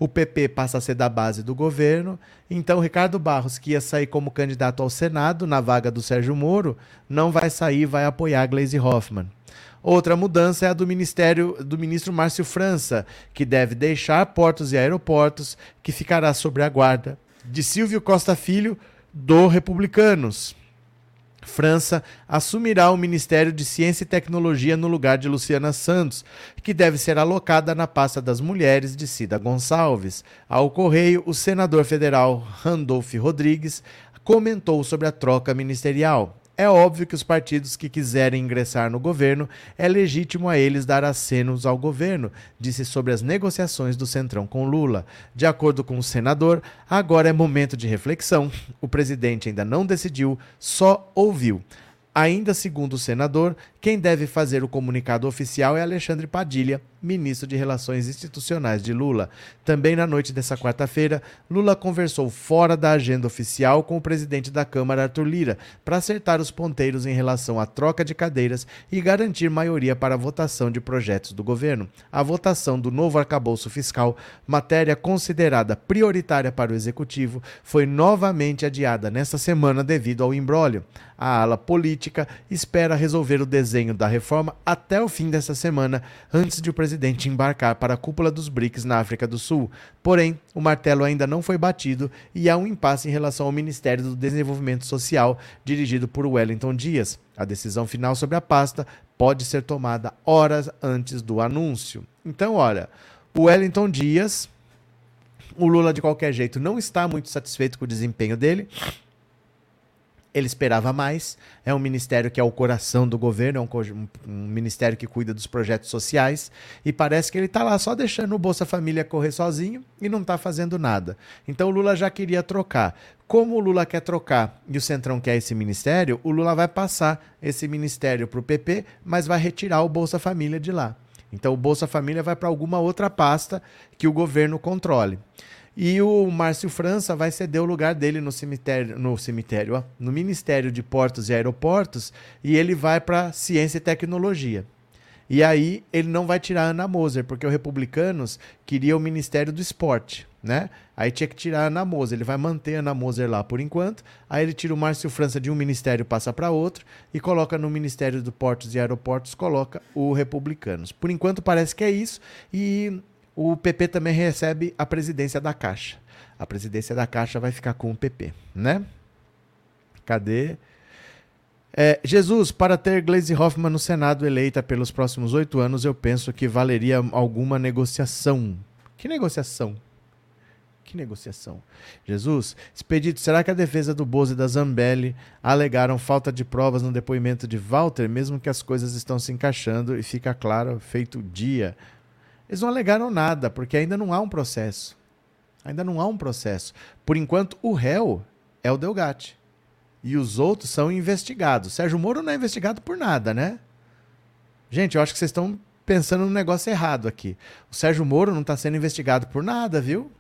O PP passa a ser da base do governo. Então, Ricardo Barros, que ia sair como candidato ao Senado na vaga do Sérgio Moro, não vai sair, vai apoiar Gleisi Hoffmann. Outra mudança é a do Ministério do ministro Márcio França, que deve deixar portos e aeroportos, que ficará sob a guarda de Silvio Costa Filho do Republicanos. França assumirá o Ministério de Ciência e Tecnologia no lugar de Luciana Santos, que deve ser alocada na pasta das mulheres de Cida Gonçalves. Ao correio, o senador federal Randolph Rodrigues comentou sobre a troca ministerial. É óbvio que os partidos que quiserem ingressar no governo é legítimo a eles dar acenos ao governo, disse sobre as negociações do Centrão com Lula. De acordo com o senador, agora é momento de reflexão. O presidente ainda não decidiu, só ouviu. Ainda segundo o senador, quem deve fazer o comunicado oficial é Alexandre Padilha, ministro de Relações Institucionais de Lula. Também na noite dessa quarta-feira, Lula conversou fora da agenda oficial com o presidente da Câmara, Arthur Lira, para acertar os ponteiros em relação à troca de cadeiras e garantir maioria para a votação de projetos do governo. A votação do novo arcabouço fiscal, matéria considerada prioritária para o executivo, foi novamente adiada nesta semana devido ao imbróglio. A ala política espera resolver o desenho da reforma até o fim dessa semana, antes de o presidente embarcar para a cúpula dos BRICS na África do Sul. Porém, o martelo ainda não foi batido e há um impasse em relação ao Ministério do Desenvolvimento Social, dirigido por Wellington Dias. A decisão final sobre a pasta pode ser tomada horas antes do anúncio. Então, olha, o Wellington Dias, o Lula de qualquer jeito não está muito satisfeito com o desempenho dele. Ele esperava mais. É um ministério que é o coração do governo, é um, um ministério que cuida dos projetos sociais. E parece que ele está lá só deixando o Bolsa Família correr sozinho e não está fazendo nada. Então o Lula já queria trocar. Como o Lula quer trocar e o Centrão quer esse ministério, o Lula vai passar esse ministério para o PP, mas vai retirar o Bolsa Família de lá. Então o Bolsa Família vai para alguma outra pasta que o governo controle. E o Márcio França vai ceder o lugar dele no cemitério, no cemitério, no Ministério de Portos e Aeroportos, e ele vai para Ciência e Tecnologia. E aí ele não vai tirar a Ana Moser, porque os republicanos queriam o Ministério do Esporte, né? Aí tinha que tirar a Ana Moser, ele vai manter a Ana Moser lá por enquanto. Aí ele tira o Márcio França de um ministério, passa para outro e coloca no Ministério do Portos e Aeroportos, coloca o republicanos. Por enquanto parece que é isso e o PP também recebe a presidência da Caixa. A presidência da Caixa vai ficar com o PP, né? Cadê? É, Jesus, para ter Gleisi Hoffmann no Senado eleita pelos próximos oito anos, eu penso que valeria alguma negociação. Que negociação? Que negociação? Jesus, Expedito, será que a defesa do Bozo e da Zambelli alegaram falta de provas no depoimento de Walter, mesmo que as coisas estão se encaixando e fica claro, feito dia? Eles não alegaram nada, porque ainda não há um processo. Ainda não há um processo. Por enquanto, o réu é o Delgatti. E os outros são investigados. Sérgio Moro não é investigado por nada, né? Gente, eu acho que vocês estão pensando no negócio errado aqui. O Sérgio Moro não está sendo investigado por nada, viu?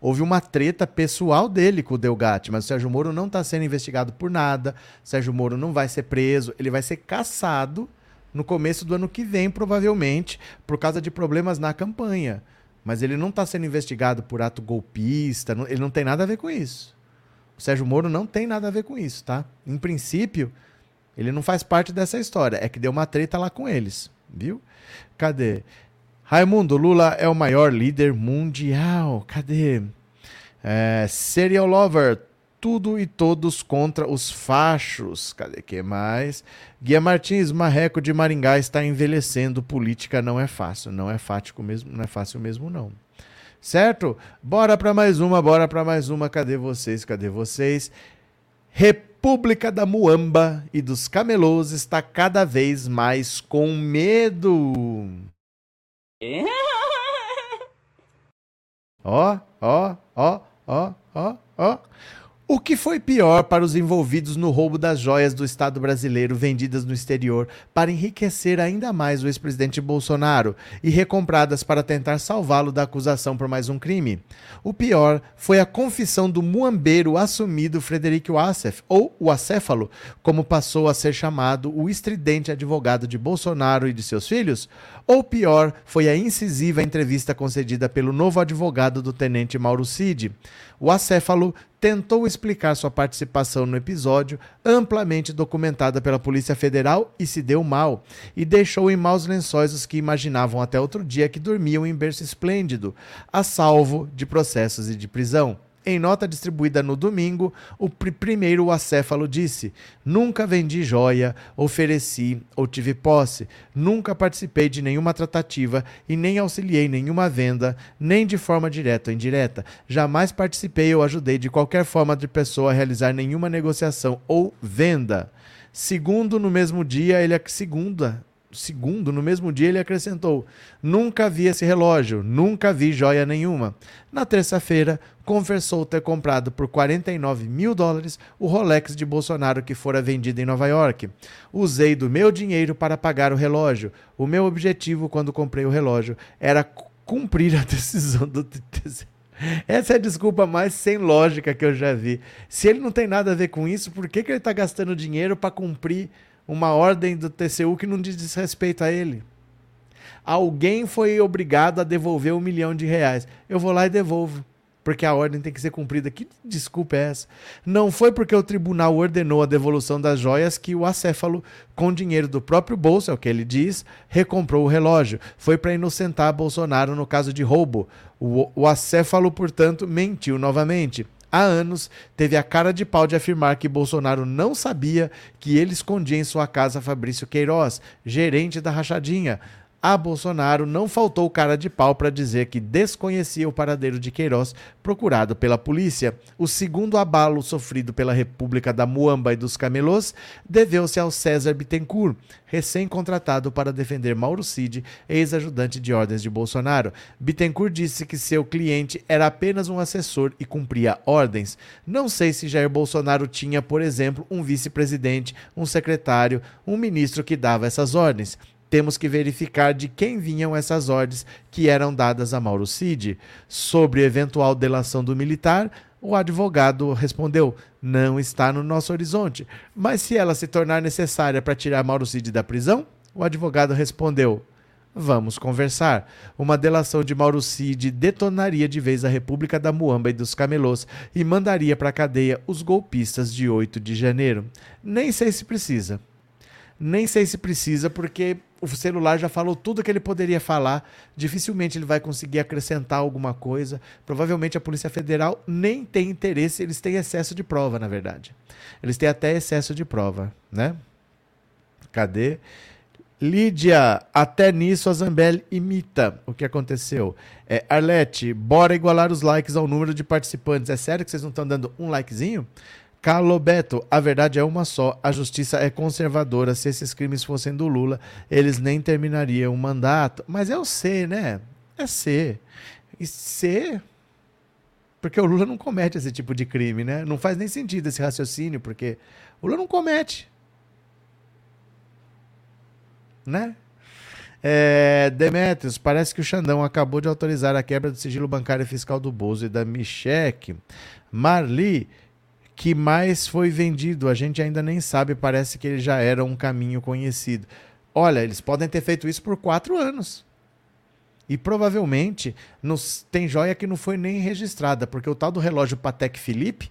Houve uma treta pessoal dele com o Delgatti, mas o Sérgio Moro não está sendo investigado por nada. O Sérgio Moro não vai ser preso, ele vai ser caçado no começo do ano que vem, provavelmente, por causa de problemas na campanha. Mas ele não está sendo investigado por ato golpista, não, ele não tem nada a ver com isso. O Sérgio Moro não tem nada a ver com isso, tá? Em princípio, ele não faz parte dessa história. É que deu uma treta lá com eles, viu? Cadê? Raimundo, Lula é o maior líder mundial. Cadê? É, Serial Lover, tudo e todos contra os fachos. Cadê que mais? Guia Martins, Marreco de Maringá está envelhecendo. Política não é fácil, não é fático mesmo, não é fácil mesmo não. Certo? Bora para mais uma, bora para mais uma. Cadê vocês? Cadê vocês? República da Muamba e dos Camelôs está cada vez mais com medo. Ó, ó, ó, ó, ó, ó. O que foi pior para os envolvidos no roubo das joias do Estado brasileiro vendidas no exterior para enriquecer ainda mais o ex-presidente Bolsonaro e recompradas para tentar salvá-lo da acusação por mais um crime? O pior foi a confissão do muambeiro assumido Frederico Wassef, ou o acéfalo, como passou a ser chamado o estridente advogado de Bolsonaro e de seus filhos? Ou pior foi a incisiva entrevista concedida pelo novo advogado do tenente Mauro Cid? O acéfalo tentou explicar sua participação no episódio, amplamente documentada pela Polícia Federal, e se deu mal, e deixou em maus lençóis os que imaginavam até outro dia que dormiam em berço esplêndido, a salvo de processos e de prisão. Em nota distribuída no domingo, o pr primeiro acéfalo disse: Nunca vendi joia, ofereci ou tive posse, nunca participei de nenhuma tratativa e nem auxiliei nenhuma venda, nem de forma direta ou indireta. Jamais participei ou ajudei de qualquer forma de pessoa a realizar nenhuma negociação ou venda. Segundo, no mesmo dia, ele segunda, segundo, no mesmo dia, ele acrescentou: Nunca vi esse relógio, nunca vi joia nenhuma. Na terça-feira, confessou ter comprado por 49 mil dólares o Rolex de Bolsonaro que fora vendido em Nova York. Usei do meu dinheiro para pagar o relógio. O meu objetivo quando comprei o relógio era cumprir a decisão do TTC. Essa é a desculpa mais sem lógica que eu já vi. Se ele não tem nada a ver com isso, por que, que ele está gastando dinheiro para cumprir uma ordem do TCU que não diz respeito a ele. Alguém foi obrigado a devolver um milhão de reais. Eu vou lá e devolvo, porque a ordem tem que ser cumprida. Que desculpa é essa? Não foi porque o tribunal ordenou a devolução das joias que o acéfalo, com dinheiro do próprio bolso, é o que ele diz, recomprou o relógio. Foi para inocentar Bolsonaro no caso de roubo. O, o acéfalo, portanto, mentiu novamente há anos, teve a cara de pau de afirmar que Bolsonaro não sabia que ele escondia em sua casa Fabrício Queiroz, gerente da Rachadinha, a Bolsonaro não faltou cara de pau para dizer que desconhecia o paradeiro de Queiroz procurado pela polícia. O segundo abalo sofrido pela República da Muamba e dos Camelôs deveu-se ao César Bittencourt, recém-contratado para defender Mauro Cid, ex-ajudante de ordens de Bolsonaro. Bittencourt disse que seu cliente era apenas um assessor e cumpria ordens. Não sei se Jair Bolsonaro tinha, por exemplo, um vice-presidente, um secretário, um ministro que dava essas ordens temos que verificar de quem vinham essas ordens que eram dadas a Mauro Cid. Sobre eventual delação do militar, o advogado respondeu: não está no nosso horizonte. Mas se ela se tornar necessária para tirar Mauro Cid da prisão? O advogado respondeu: Vamos conversar. Uma delação de Mauro Cid detonaria de vez a República da Muamba e dos Camelôs e mandaria para a cadeia os golpistas de 8 de janeiro. Nem sei se precisa. Nem sei se precisa, porque o celular já falou tudo que ele poderia falar. Dificilmente ele vai conseguir acrescentar alguma coisa. Provavelmente a Polícia Federal nem tem interesse, eles têm excesso de prova, na verdade. Eles têm até excesso de prova, né? Cadê? Lídia, até nisso a Zambelli imita o que aconteceu. É, Arlete, bora igualar os likes ao número de participantes. É sério que vocês não estão dando um likezinho? Calobeto, a verdade é uma só. A justiça é conservadora. Se esses crimes fossem do Lula, eles nem terminariam o mandato. Mas é o C, né? É C. E C. Porque o Lula não comete esse tipo de crime, né? Não faz nem sentido esse raciocínio, porque o Lula não comete. Né? É, Demetrios, parece que o Xandão acabou de autorizar a quebra do sigilo bancário fiscal do Bozo e da Michek. Marli, que mais foi vendido. A gente ainda nem sabe, parece que ele já era um caminho conhecido. Olha, eles podem ter feito isso por quatro anos. E provavelmente nos, tem joia que não foi nem registrada, porque o tal do relógio Patek Philippe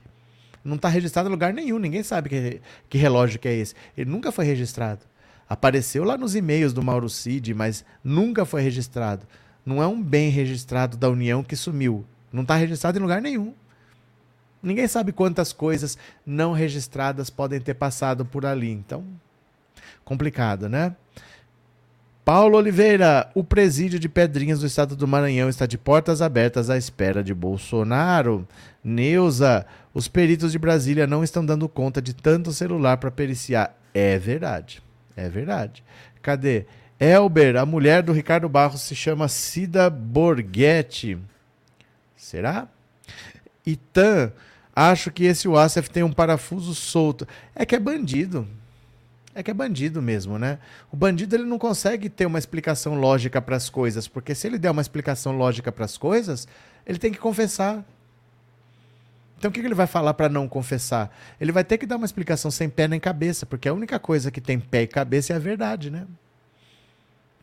não está registrado em lugar nenhum. Ninguém sabe que, que relógio que é esse. Ele nunca foi registrado. Apareceu lá nos e-mails do Mauro Cid, mas nunca foi registrado. Não é um bem registrado da União que sumiu. Não está registrado em lugar nenhum. Ninguém sabe quantas coisas não registradas podem ter passado por ali. Então, complicado, né? Paulo Oliveira, o presídio de Pedrinhas do estado do Maranhão está de portas abertas à espera de Bolsonaro. Neuza, os peritos de Brasília não estão dando conta de tanto celular para periciar. É verdade, é verdade. Cadê? Elber, a mulher do Ricardo Barros se chama Cida Borghetti. Será? Itan, Acho que esse Wassef tem um parafuso solto. É que é bandido. É que é bandido mesmo, né? O bandido ele não consegue ter uma explicação lógica para as coisas, porque se ele der uma explicação lógica para as coisas, ele tem que confessar. Então o que ele vai falar para não confessar? Ele vai ter que dar uma explicação sem pé nem cabeça, porque a única coisa que tem pé e cabeça é a verdade, né?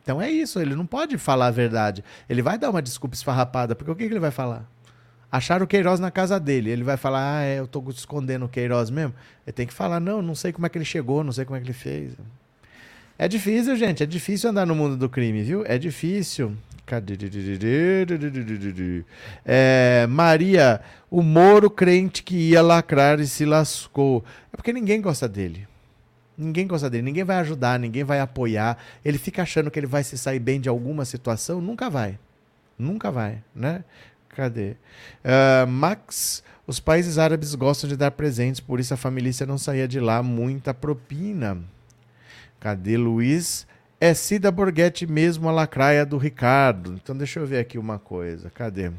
Então é isso, ele não pode falar a verdade. Ele vai dar uma desculpa esfarrapada, porque o que ele vai falar? Acharam o Queiroz na casa dele. Ele vai falar, ah, é, eu tô escondendo o Queiroz mesmo. Ele tem que falar, não, não sei como é que ele chegou, não sei como é que ele fez. É difícil, gente, é difícil andar no mundo do crime, viu? É difícil. É, Maria, o Moro crente que ia lacrar e se lascou. É porque ninguém gosta dele. Ninguém gosta dele, ninguém vai ajudar, ninguém vai apoiar. Ele fica achando que ele vai se sair bem de alguma situação, nunca vai. Nunca vai, né? Cadê? Uh, Max, os países árabes gostam de dar presentes, por isso a família não saía de lá. Muita propina. Cadê Luiz? É Cida Borghetti mesmo a lacraia do Ricardo. Então deixa eu ver aqui uma coisa. Cadê?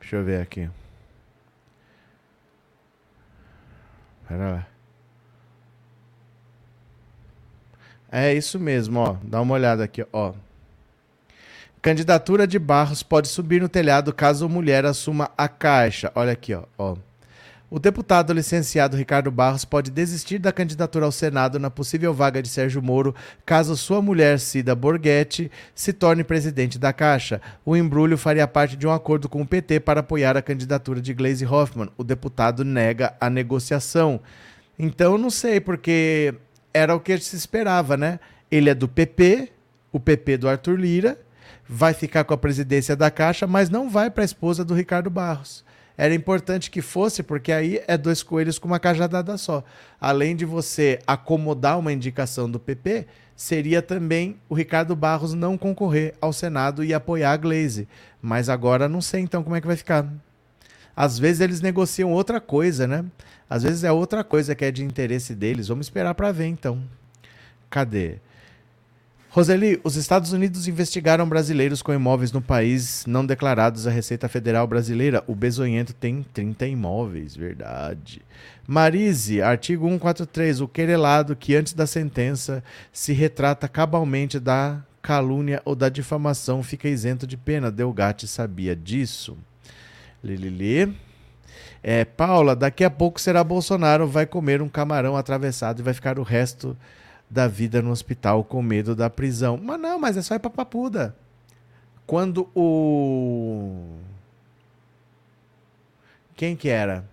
Deixa eu ver aqui. Pera lá. É isso mesmo, ó. Dá uma olhada aqui, ó. Candidatura de Barros pode subir no telhado caso a mulher assuma a caixa. Olha aqui, ó. ó. O deputado licenciado Ricardo Barros pode desistir da candidatura ao Senado na possível vaga de Sérgio Moro caso sua mulher, Cida Borghetti, se torne presidente da Caixa. O embrulho faria parte de um acordo com o PT para apoiar a candidatura de Gleisi Hoffmann. O deputado nega a negociação. Então, não sei, porque era o que se esperava, né? Ele é do PP, o PP do Arthur Lira, vai ficar com a presidência da Caixa, mas não vai para a esposa do Ricardo Barros era importante que fosse, porque aí é dois coelhos com uma cajadada só. Além de você acomodar uma indicação do PP, seria também o Ricardo Barros não concorrer ao Senado e apoiar a Glaze. Mas agora não sei então como é que vai ficar. Às vezes eles negociam outra coisa, né? Às vezes é outra coisa que é de interesse deles. Vamos esperar para ver então. Cadê? Roseli, os Estados Unidos investigaram brasileiros com imóveis no país não declarados à Receita Federal Brasileira. O Bezonhento tem 30 imóveis, verdade. Marise, artigo 143, o querelado que antes da sentença se retrata cabalmente da calúnia ou da difamação fica isento de pena. Delgatti sabia disso. Lilili. É, Paula, daqui a pouco será Bolsonaro, vai comer um camarão atravessado e vai ficar o resto da vida no hospital com medo da prisão. Mas não, mas é só ir pra papuda. Quando o. Quem que era?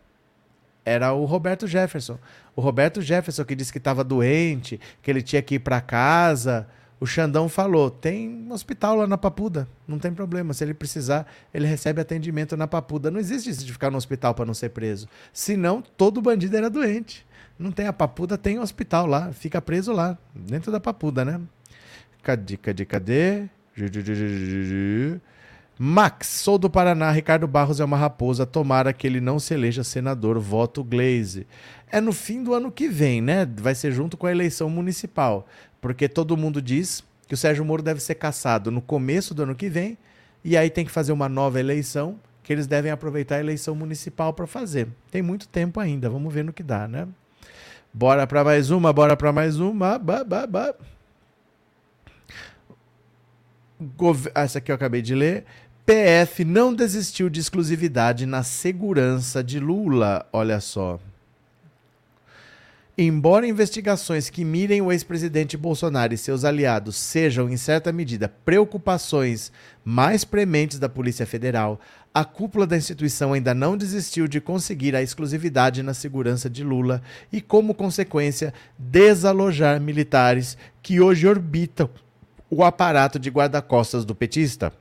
Era o Roberto Jefferson. O Roberto Jefferson que disse que estava doente, que ele tinha que ir para casa. O Xandão falou: tem um hospital lá na Papuda, não tem problema. Se ele precisar, ele recebe atendimento na Papuda. Não existe isso de ficar no hospital para não ser preso. Senão, todo bandido era doente. Não tem a papuda, tem um hospital lá. Fica preso lá, dentro da papuda, né? Cadê, cadê, cadê? Max, sou do Paraná. Ricardo Barros é uma raposa. Tomara que ele não se eleja senador. Voto Glaze. É no fim do ano que vem, né? Vai ser junto com a eleição municipal. Porque todo mundo diz que o Sérgio Moro deve ser caçado no começo do ano que vem. E aí tem que fazer uma nova eleição. Que eles devem aproveitar a eleição municipal para fazer. Tem muito tempo ainda. Vamos ver no que dá, né? Bora para mais uma, bora para mais uma. Ba, ba, ba. Gov... Essa aqui eu acabei de ler. PF não desistiu de exclusividade na segurança de Lula. Olha só. Embora investigações que mirem o ex-presidente Bolsonaro e seus aliados sejam, em certa medida, preocupações mais prementes da Polícia Federal, a cúpula da instituição ainda não desistiu de conseguir a exclusividade na segurança de Lula e, como consequência, desalojar militares que hoje orbitam o aparato de guarda-costas do petista.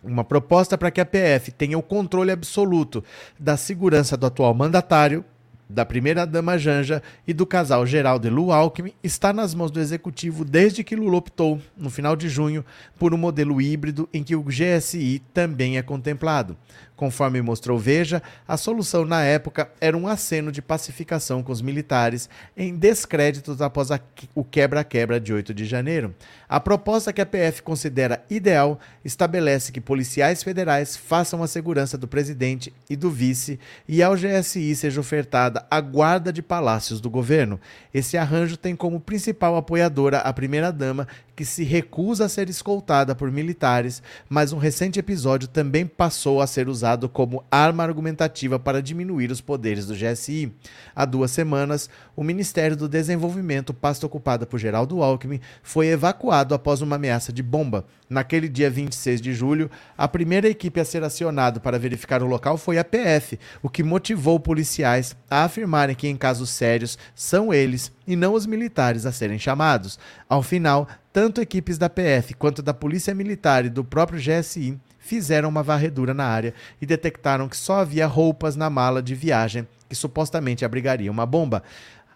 Uma proposta para que a PF tenha o controle absoluto da segurança do atual mandatário da primeira-dama Janja e do casal Geraldo e Lu Alckmin está nas mãos do executivo desde que Lula optou, no final de junho, por um modelo híbrido em que o GSI também é contemplado. Conforme mostrou Veja, a solução na época era um aceno de pacificação com os militares em descréditos após a, o quebra-quebra de 8 de janeiro. A proposta que a PF considera ideal estabelece que policiais federais façam a segurança do presidente e do vice e ao GSI seja ofertada a guarda de palácios do governo. Esse arranjo tem como principal apoiadora a primeira-dama, que se recusa a ser escoltada por militares, mas um recente episódio também passou a ser usado como arma argumentativa para diminuir os poderes do GSI. Há duas semanas, o Ministério do Desenvolvimento, pasta ocupada por Geraldo Alckmin, foi evacuado após uma ameaça de bomba. Naquele dia 26 de julho, a primeira equipe a ser acionada para verificar o local foi a PF, o que motivou policiais a afirmarem que, em casos sérios, são eles e não os militares a serem chamados. Ao final, tanto equipes da PF quanto da Polícia Militar e do próprio GSI fizeram uma varredura na área e detectaram que só havia roupas na mala de viagem que supostamente abrigaria uma bomba.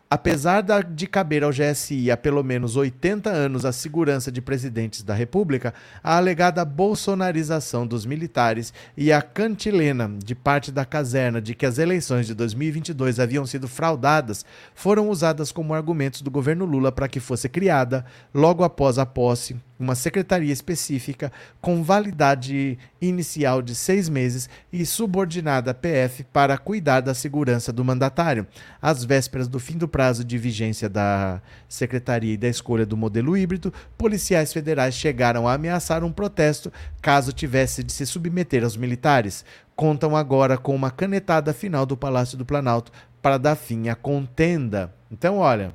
Apesar de caber ao GSI há pelo menos 80 anos a segurança de presidentes da República, a alegada bolsonarização dos militares e a cantilena de parte da caserna de que as eleições de 2022 haviam sido fraudadas foram usadas como argumentos do governo Lula para que fosse criada, logo após a posse, uma secretaria específica com validade inicial de seis meses e subordinada à PF para cuidar da segurança do mandatário. Às vésperas do fim do prazo de vigência da secretaria e da escolha do modelo híbrido, policiais federais chegaram a ameaçar um protesto caso tivesse de se submeter aos militares. Contam agora com uma canetada final do Palácio do Planalto para dar fim à contenda. Então, olha.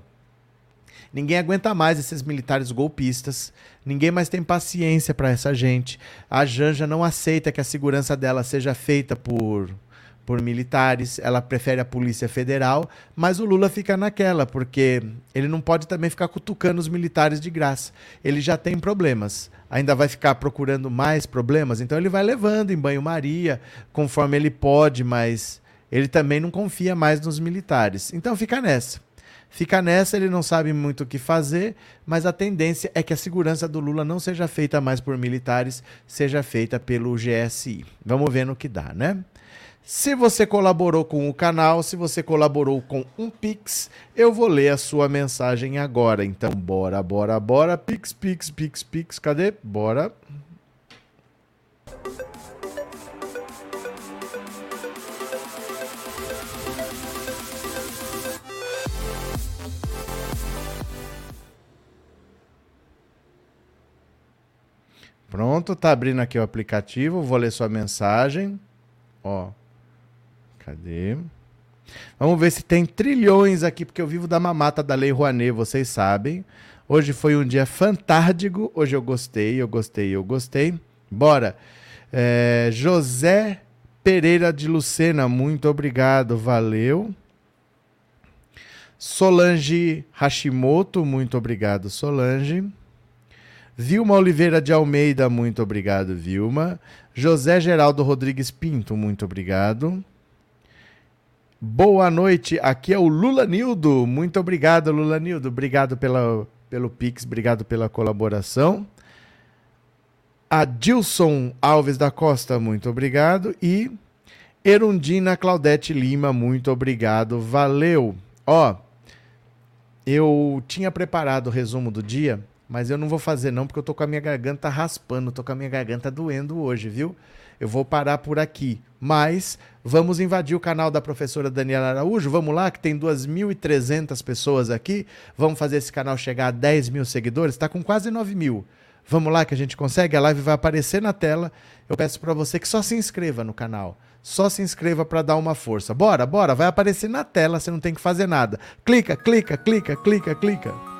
Ninguém aguenta mais esses militares golpistas. Ninguém mais tem paciência para essa gente. A Janja não aceita que a segurança dela seja feita por por militares, ela prefere a Polícia Federal, mas o Lula fica naquela, porque ele não pode também ficar cutucando os militares de graça. Ele já tem problemas, ainda vai ficar procurando mais problemas, então ele vai levando em banho-maria, conforme ele pode, mas ele também não confia mais nos militares. Então fica nessa. Fica nessa, ele não sabe muito o que fazer, mas a tendência é que a segurança do Lula não seja feita mais por militares, seja feita pelo GSI. Vamos ver no que dá, né? Se você colaborou com o canal, se você colaborou com um Pix, eu vou ler a sua mensagem agora. Então, bora, bora, bora. Pix, Pix, Pix, Pix, cadê? Bora. Pronto, tá abrindo aqui o aplicativo, vou ler sua mensagem. Ó. Cadê? Vamos ver se tem trilhões aqui, porque eu vivo da mamata da Lei Rouanet, vocês sabem. Hoje foi um dia fantástico. Hoje eu gostei, eu gostei, eu gostei. Bora. É, José Pereira de Lucena, muito obrigado, valeu. Solange Hashimoto, muito obrigado, Solange. Vilma Oliveira de Almeida, muito obrigado, Vilma. José Geraldo Rodrigues Pinto, muito obrigado. Boa noite, aqui é o Lula Nildo. Muito obrigado, Lula Nildo. Obrigado pela, pelo Pix, obrigado pela colaboração. Adilson Alves da Costa, muito obrigado. E Erundina Claudete Lima, muito obrigado. Valeu. Ó, eu tinha preparado o resumo do dia mas eu não vou fazer não, porque eu tô com a minha garganta raspando, tô com a minha garganta doendo hoje, viu? Eu vou parar por aqui. Mas vamos invadir o canal da professora Daniela Araújo. Vamos lá, que tem 2.300 pessoas aqui. Vamos fazer esse canal chegar a 10 mil seguidores. Está com quase 9 mil. Vamos lá que a gente consegue. A live vai aparecer na tela. Eu peço para você que só se inscreva no canal. Só se inscreva para dar uma força. Bora, bora. Vai aparecer na tela. Você não tem que fazer nada. Clica, clica, clica, clica, clica.